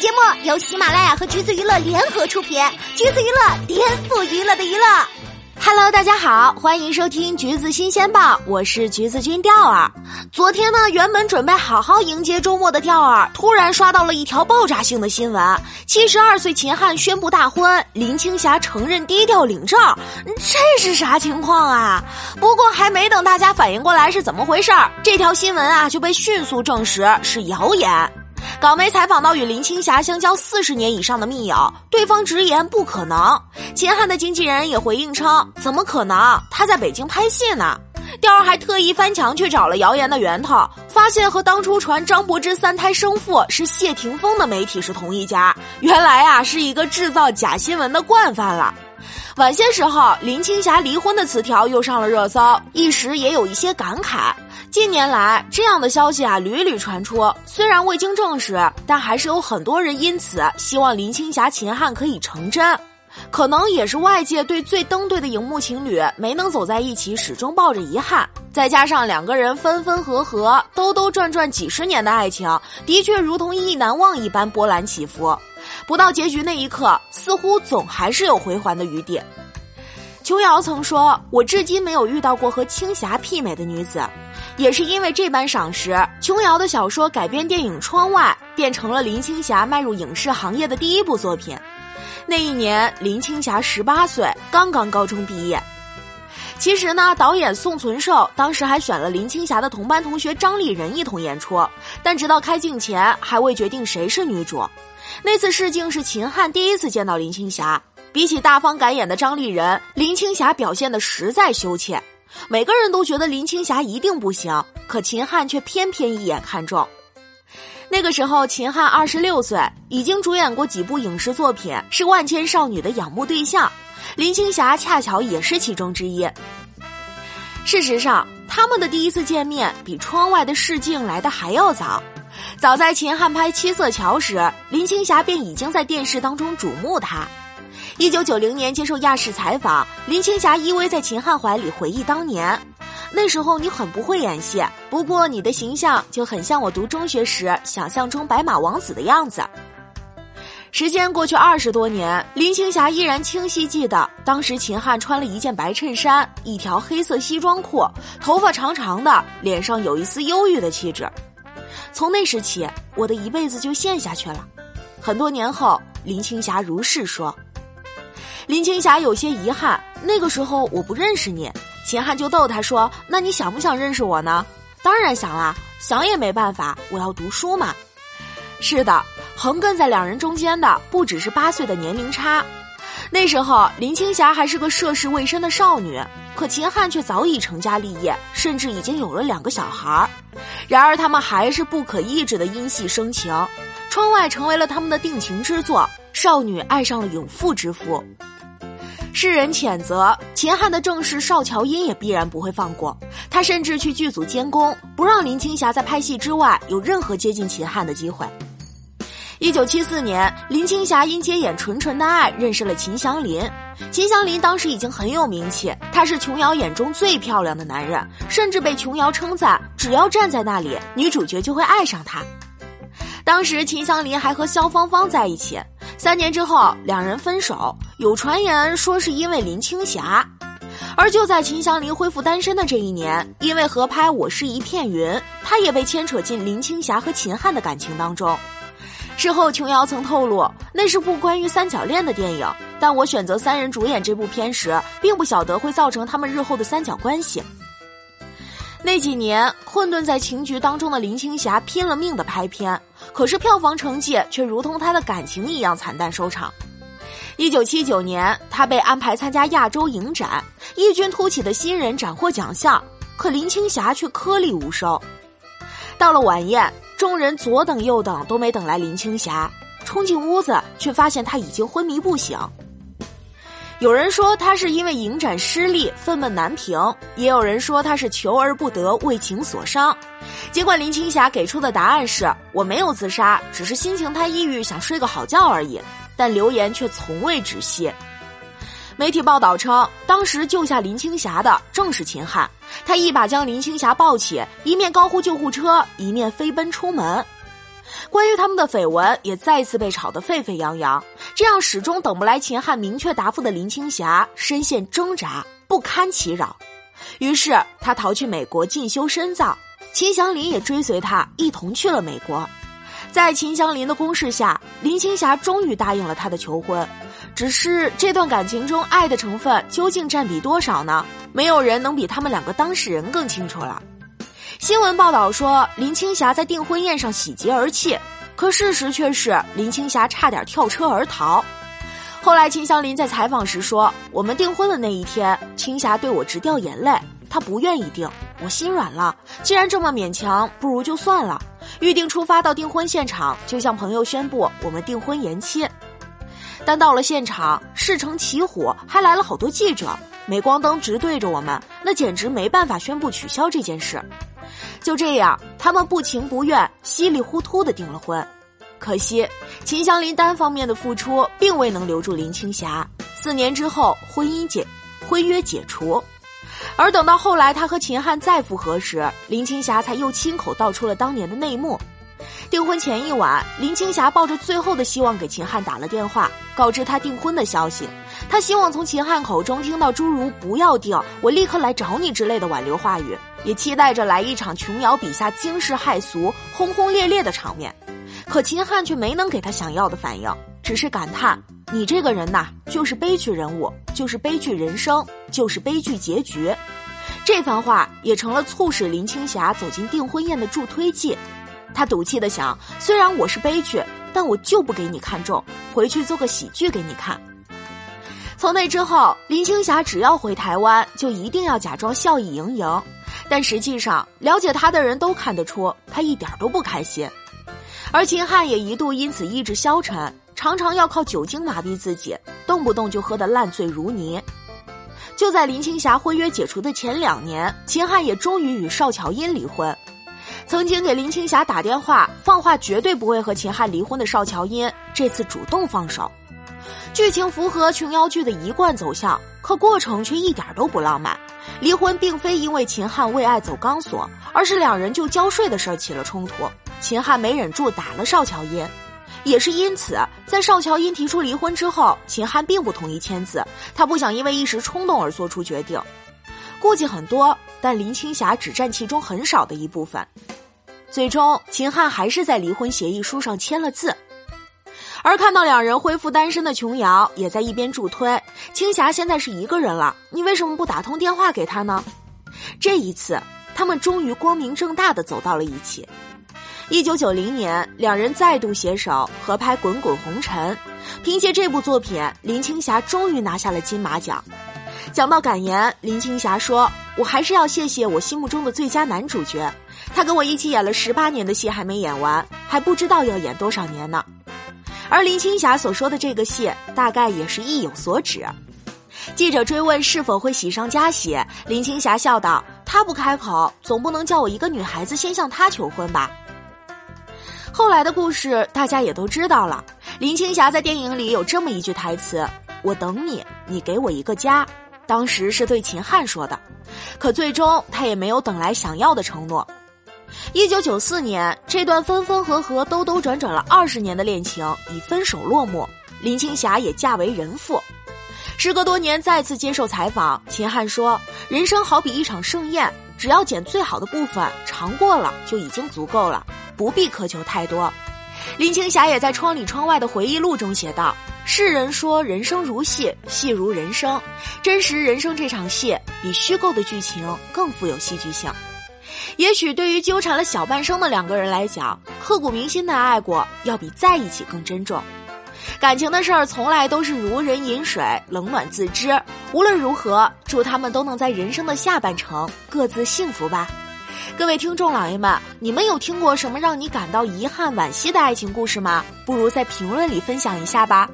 节目由喜马拉雅和橘子娱乐联合出品，橘子娱乐颠覆娱乐的娱乐。Hello，大家好，欢迎收听橘子新鲜报，我是橘子君钓儿。昨天呢，原本准备好好迎接周末的钓儿，突然刷到了一条爆炸性的新闻：七十二岁秦汉宣布大婚，林青霞承认低调领证，这是啥情况啊？不过还没等大家反应过来是怎么回事儿，这条新闻啊就被迅速证实是谣言。港媒采访到与林青霞相交四十年以上的密友，对方直言不可能。秦汉的经纪人也回应称，怎么可能？他在北京拍戏呢。调儿还特意翻墙去找了谣言的源头，发现和当初传张柏芝三胎生父是谢霆锋的媒体是同一家。原来啊，是一个制造假新闻的惯犯了。晚些时候，林青霞离婚的词条又上了热搜，一时也有一些感慨。近年来，这样的消息啊屡屡传出，虽然未经证实，但还是有很多人因此希望林青霞、秦汉可以成真。可能也是外界对最登对的荧幕情侣没能走在一起始终抱着遗憾，再加上两个人分分合合、兜兜转转几十年的爱情，的确如同意难忘一般波澜起伏。不到结局那一刻，似乎总还是有回环的余地。琼瑶曾说：“我至今没有遇到过和青霞媲美的女子。”也是因为这般赏识，琼瑶的小说改编电影《窗外》变成了林青霞迈入影视行业的第一部作品。那一年，林青霞十八岁，刚刚高中毕业。其实呢，导演宋存寿当时还选了林青霞的同班同学张丽人一同演出，但直到开镜前还未决定谁是女主。那次试镜是秦汉第一次见到林青霞，比起大方敢演的张丽人，林青霞表现的实在羞怯。每个人都觉得林青霞一定不行，可秦汉却偏偏一眼看中。那个时候，秦汉二十六岁，已经主演过几部影视作品，是万千少女的仰慕对象。林青霞恰巧也是其中之一。事实上，他们的第一次见面比窗外的试镜来的还要早。早在秦汉拍《七色桥》时，林青霞便已经在电视当中瞩目他。一九九零年接受亚视采访，林青霞依偎在秦汉怀里回忆当年。那时候你很不会演戏，不过你的形象就很像我读中学时想象中白马王子的样子。时间过去二十多年，林青霞依然清晰记得当时秦汉穿了一件白衬衫，一条黑色西装裤，头发长长的，脸上有一丝忧郁的气质。从那时起，我的一辈子就陷下去了。很多年后，林青霞如是说。林青霞有些遗憾，那个时候我不认识你。秦汉就逗她说：“那你想不想认识我呢？”当然想啦，想也没办法，我要读书嘛。是的，横亘在两人中间的不只是八岁的年龄差。那时候林青霞还是个涉世未深的少女，可秦汉却早已成家立业，甚至已经有了两个小孩儿。然而他们还是不可抑制的因戏生情，窗外成为了他们的定情之作。少女爱上了有妇之夫。世人谴责秦汉的正室邵乔英也必然不会放过他，甚至去剧组监工，不让林青霞在拍戏之外有任何接近秦汉的机会。一九七四年，林青霞因接演《纯纯的爱》认识了秦祥林。秦祥林当时已经很有名气，他是琼瑶眼中最漂亮的男人，甚至被琼瑶称赞，只要站在那里，女主角就会爱上他。当时秦祥林还和萧芳芳在一起。三年之后，两人分手。有传言说是因为林青霞，而就在秦祥林恢复单身的这一年，因为合拍《我是一片云》，他也被牵扯进林青霞和秦汉的感情当中。事后，琼瑶曾透露，那是部关于三角恋的电影，但我选择三人主演这部片时，并不晓得会造成他们日后的三角关系。那几年，困顿在情局当中的林青霞拼了命的拍片。可是票房成绩却如同她的感情一样惨淡收场。一九七九年，她被安排参加亚洲影展，异军突起的新人斩获奖项，可林青霞却颗粒无收。到了晚宴，众人左等右等都没等来林青霞，冲进屋子却发现她已经昏迷不醒。有人说他是因为影展失利愤懑难平，也有人说他是求而不得为情所伤。尽管林青霞给出的答案是我没有自杀，只是心情太抑郁，想睡个好觉而已，但流言却从未止息。媒体报道称，当时救下林青霞的正是秦汉，他一把将林青霞抱起，一面高呼救护车，一面飞奔出门。关于他们的绯闻也再次被炒得沸沸扬扬。这样始终等不来秦汉明确答复的林青霞，深陷挣扎，不堪其扰。于是他逃去美国进修深造，秦祥林也追随他一同去了美国。在秦祥林的攻势下，林青霞终于答应了他的求婚。只是这段感情中爱的成分究竟占比多少呢？没有人能比他们两个当事人更清楚了。新闻报道说林青霞在订婚宴上喜极而泣，可事实却是林青霞差点跳车而逃。后来秦祥林在采访时说：“我们订婚的那一天，青霞对我直掉眼泪，她不愿意订，我心软了。既然这么勉强，不如就算了。预定出发到订婚现场，就向朋友宣布我们订婚延期。但到了现场，事成起火，还来了好多记者，镁光灯直对着我们，那简直没办法宣布取消这件事。就这样，他们不情不愿、稀里糊涂的订了婚。”可惜，秦祥林单方面的付出并未能留住林青霞。四年之后，婚姻解，婚约解除，而等到后来他和秦汉再复合时，林青霞才又亲口道出了当年的内幕。订婚前一晚，林青霞抱着最后的希望给秦汉打了电话，告知他订婚的消息。她希望从秦汉口中听到诸如“不要订，我立刻来找你”之类的挽留话语，也期待着来一场琼瑶笔下惊世骇俗、轰轰烈烈的场面。可秦汉却没能给他想要的反应，只是感叹：“你这个人呐，就是悲剧人物，就是悲剧人生，就是悲剧结局。”这番话也成了促使林青霞走进订婚宴的助推剂。他赌气的想：“虽然我是悲剧，但我就不给你看中，回去做个喜剧给你看。”从那之后，林青霞只要回台湾，就一定要假装笑意盈盈，但实际上，了解她的人都看得出，她一点都不开心。而秦汉也一度因此意志消沉，常常要靠酒精麻痹自己，动不动就喝得烂醉如泥。就在林青霞婚约解除的前两年，秦汉也终于与邵乔音离婚。曾经给林青霞打电话放话绝对不会和秦汉离婚的邵乔音，这次主动放手。剧情符合琼瑶剧的一贯走向，可过程却一点都不浪漫。离婚并非因为秦汉为爱走钢索，而是两人就交税的事儿起了冲突。秦汉没忍住打了邵乔音，也是因此，在邵乔音提出离婚之后，秦汉并不同意签字，他不想因为一时冲动而做出决定，顾忌很多，但林青霞只占其中很少的一部分。最终，秦汉还是在离婚协议书上签了字，而看到两人恢复单身的琼瑶也在一边助推：“青霞现在是一个人了，你为什么不打通电话给她呢？”这一次，他们终于光明正大的走到了一起。一九九零年，两人再度携手合拍《滚滚红尘》，凭借这部作品，林青霞终于拿下了金马奖。讲到感言，林青霞说：“我还是要谢谢我心目中的最佳男主角，他跟我一起演了十八年的戏还没演完，还不知道要演多少年呢。”而林青霞所说的这个戏，大概也是意有所指。记者追问是否会喜上加喜，林青霞笑道：“他不开口，总不能叫我一个女孩子先向他求婚吧？”后来的故事大家也都知道了。林青霞在电影里有这么一句台词：“我等你，你给我一个家。”当时是对秦汉说的，可最终他也没有等来想要的承诺。一九九四年，这段分分合合、兜兜转转了二十年的恋情以分手落幕，林青霞也嫁为人妇。时隔多年再次接受采访，秦汉说：“人生好比一场盛宴，只要捡最好的部分尝过了，就已经足够了。”不必苛求太多，林青霞也在《窗里窗外的回忆录》中写道：“世人说人生如戏，戏如人生，真实人生这场戏比虚构的剧情更富有戏剧性。也许对于纠缠了小半生的两个人来讲，刻骨铭心的爱过要比在一起更珍重。感情的事儿从来都是如人饮水，冷暖自知。无论如何，祝他们都能在人生的下半程各自幸福吧。”各位听众老爷们，你们有听过什么让你感到遗憾惋惜的爱情故事吗？不如在评论里分享一下吧。